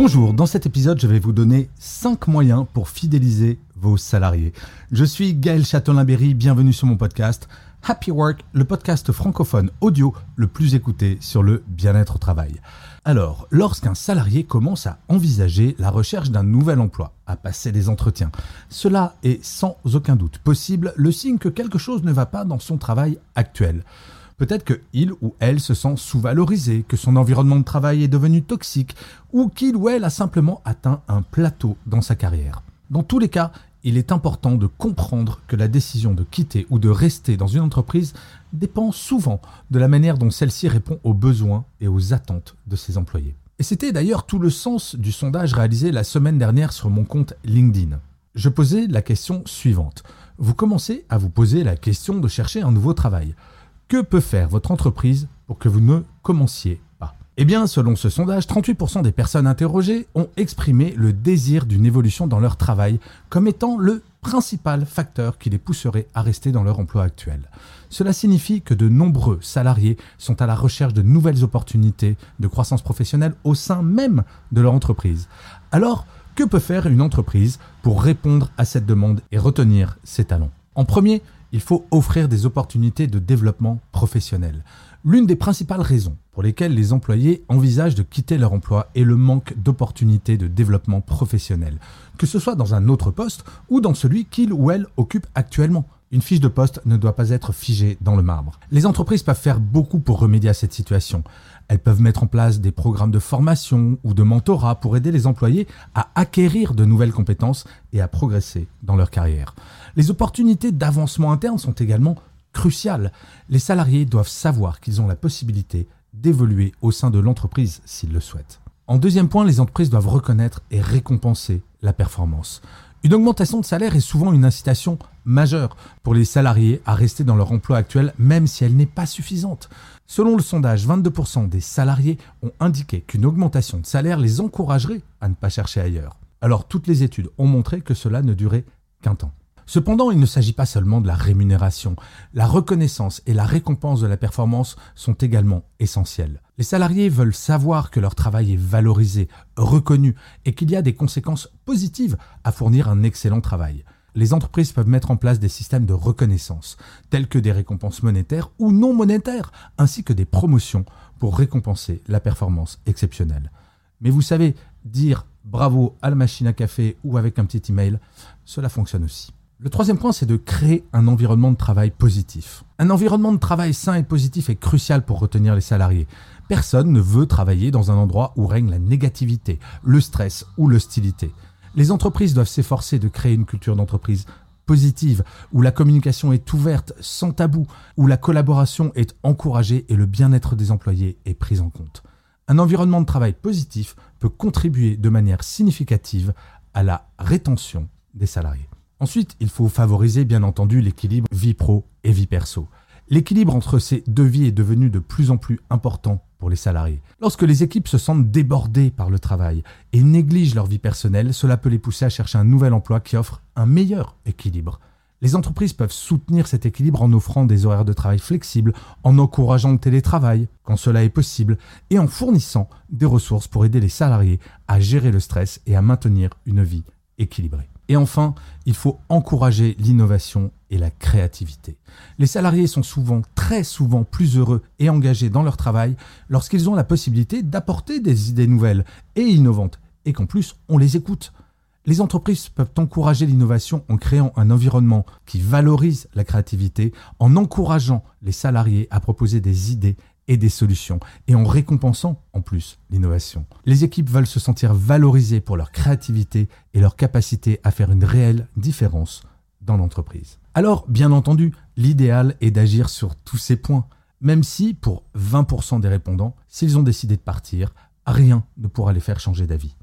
Bonjour, dans cet épisode, je vais vous donner 5 moyens pour fidéliser vos salariés. Je suis Gaël Châtelain-Berry, bienvenue sur mon podcast Happy Work, le podcast francophone audio le plus écouté sur le bien-être au travail. Alors, lorsqu'un salarié commence à envisager la recherche d'un nouvel emploi, à passer des entretiens, cela est sans aucun doute possible le signe que quelque chose ne va pas dans son travail actuel. Peut-être que il ou elle se sent sous-valorisé, que son environnement de travail est devenu toxique, ou qu'il ou elle a simplement atteint un plateau dans sa carrière. Dans tous les cas, il est important de comprendre que la décision de quitter ou de rester dans une entreprise dépend souvent de la manière dont celle-ci répond aux besoins et aux attentes de ses employés. Et c'était d'ailleurs tout le sens du sondage réalisé la semaine dernière sur mon compte LinkedIn. Je posais la question suivante. Vous commencez à vous poser la question de chercher un nouveau travail. Que peut faire votre entreprise pour que vous ne commenciez pas? Eh bien, selon ce sondage, 38% des personnes interrogées ont exprimé le désir d'une évolution dans leur travail comme étant le principal facteur qui les pousserait à rester dans leur emploi actuel. Cela signifie que de nombreux salariés sont à la recherche de nouvelles opportunités de croissance professionnelle au sein même de leur entreprise. Alors, que peut faire une entreprise pour répondre à cette demande et retenir ses talents? En premier, il faut offrir des opportunités de développement professionnel. L'une des principales raisons pour lesquelles les employés envisagent de quitter leur emploi est le manque d'opportunités de développement professionnel, que ce soit dans un autre poste ou dans celui qu'il ou elle occupe actuellement. Une fiche de poste ne doit pas être figée dans le marbre. Les entreprises peuvent faire beaucoup pour remédier à cette situation. Elles peuvent mettre en place des programmes de formation ou de mentorat pour aider les employés à acquérir de nouvelles compétences et à progresser dans leur carrière. Les opportunités d'avancement interne sont également cruciales. Les salariés doivent savoir qu'ils ont la possibilité d'évoluer au sein de l'entreprise s'ils le souhaitent. En deuxième point, les entreprises doivent reconnaître et récompenser la performance. Une augmentation de salaire est souvent une incitation majeure pour les salariés à rester dans leur emploi actuel même si elle n'est pas suffisante. Selon le sondage, 22% des salariés ont indiqué qu'une augmentation de salaire les encouragerait à ne pas chercher ailleurs. Alors toutes les études ont montré que cela ne durait qu'un temps. Cependant, il ne s'agit pas seulement de la rémunération. La reconnaissance et la récompense de la performance sont également essentielles. Les salariés veulent savoir que leur travail est valorisé, reconnu et qu'il y a des conséquences positives à fournir un excellent travail. Les entreprises peuvent mettre en place des systèmes de reconnaissance, tels que des récompenses monétaires ou non monétaires, ainsi que des promotions pour récompenser la performance exceptionnelle. Mais vous savez, dire bravo à la machine à café ou avec un petit email, cela fonctionne aussi. Le troisième point, c'est de créer un environnement de travail positif. Un environnement de travail sain et positif est crucial pour retenir les salariés. Personne ne veut travailler dans un endroit où règne la négativité, le stress ou l'hostilité. Les entreprises doivent s'efforcer de créer une culture d'entreprise positive, où la communication est ouverte, sans tabou, où la collaboration est encouragée et le bien-être des employés est pris en compte. Un environnement de travail positif peut contribuer de manière significative à la rétention des salariés. Ensuite, il faut favoriser bien entendu l'équilibre vie pro et vie perso. L'équilibre entre ces deux vies est devenu de plus en plus important les salariés. Lorsque les équipes se sentent débordées par le travail et négligent leur vie personnelle, cela peut les pousser à chercher un nouvel emploi qui offre un meilleur équilibre. Les entreprises peuvent soutenir cet équilibre en offrant des horaires de travail flexibles, en encourageant le télétravail quand cela est possible et en fournissant des ressources pour aider les salariés à gérer le stress et à maintenir une vie équilibrée. Et enfin, il faut encourager l'innovation et la créativité. Les salariés sont souvent, très souvent, plus heureux et engagés dans leur travail lorsqu'ils ont la possibilité d'apporter des idées nouvelles et innovantes, et qu'en plus, on les écoute. Les entreprises peuvent encourager l'innovation en créant un environnement qui valorise la créativité, en encourageant les salariés à proposer des idées et des solutions, et en récompensant en plus l'innovation. Les équipes veulent se sentir valorisées pour leur créativité et leur capacité à faire une réelle différence l'entreprise. Alors, bien entendu, l'idéal est d'agir sur tous ces points. même si, pour 20% des répondants, s'ils ont décidé de partir, rien ne pourra les faire changer d'avis.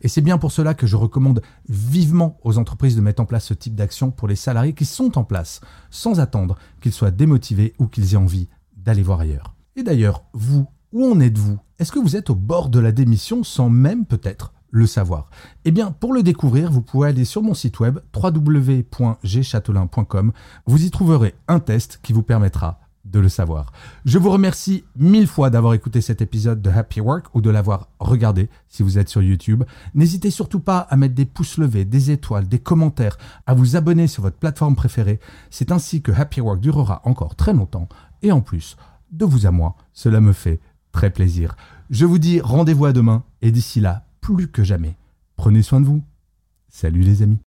Et c'est bien pour cela que je recommande vivement aux entreprises de mettre en place ce type d'action pour les salariés qui sont en place, sans attendre qu'ils soient démotivés ou qu'ils aient envie d'aller voir ailleurs. Et d'ailleurs, vous, où en êtes-vous? Est-ce que vous êtes au bord de la démission sans même peut-être le savoir Eh bien, pour le découvrir, vous pouvez aller sur mon site web www.gchatelain.com. Vous y trouverez un test qui vous permettra de le savoir. Je vous remercie mille fois d'avoir écouté cet épisode de Happy Work ou de l'avoir regardé si vous êtes sur YouTube. N'hésitez surtout pas à mettre des pouces levés, des étoiles, des commentaires, à vous abonner sur votre plateforme préférée. C'est ainsi que Happy Work durera encore très longtemps. Et en plus, de vous à moi, cela me fait très plaisir. Je vous dis rendez-vous à demain et d'ici là, plus que jamais, prenez soin de vous. Salut les amis.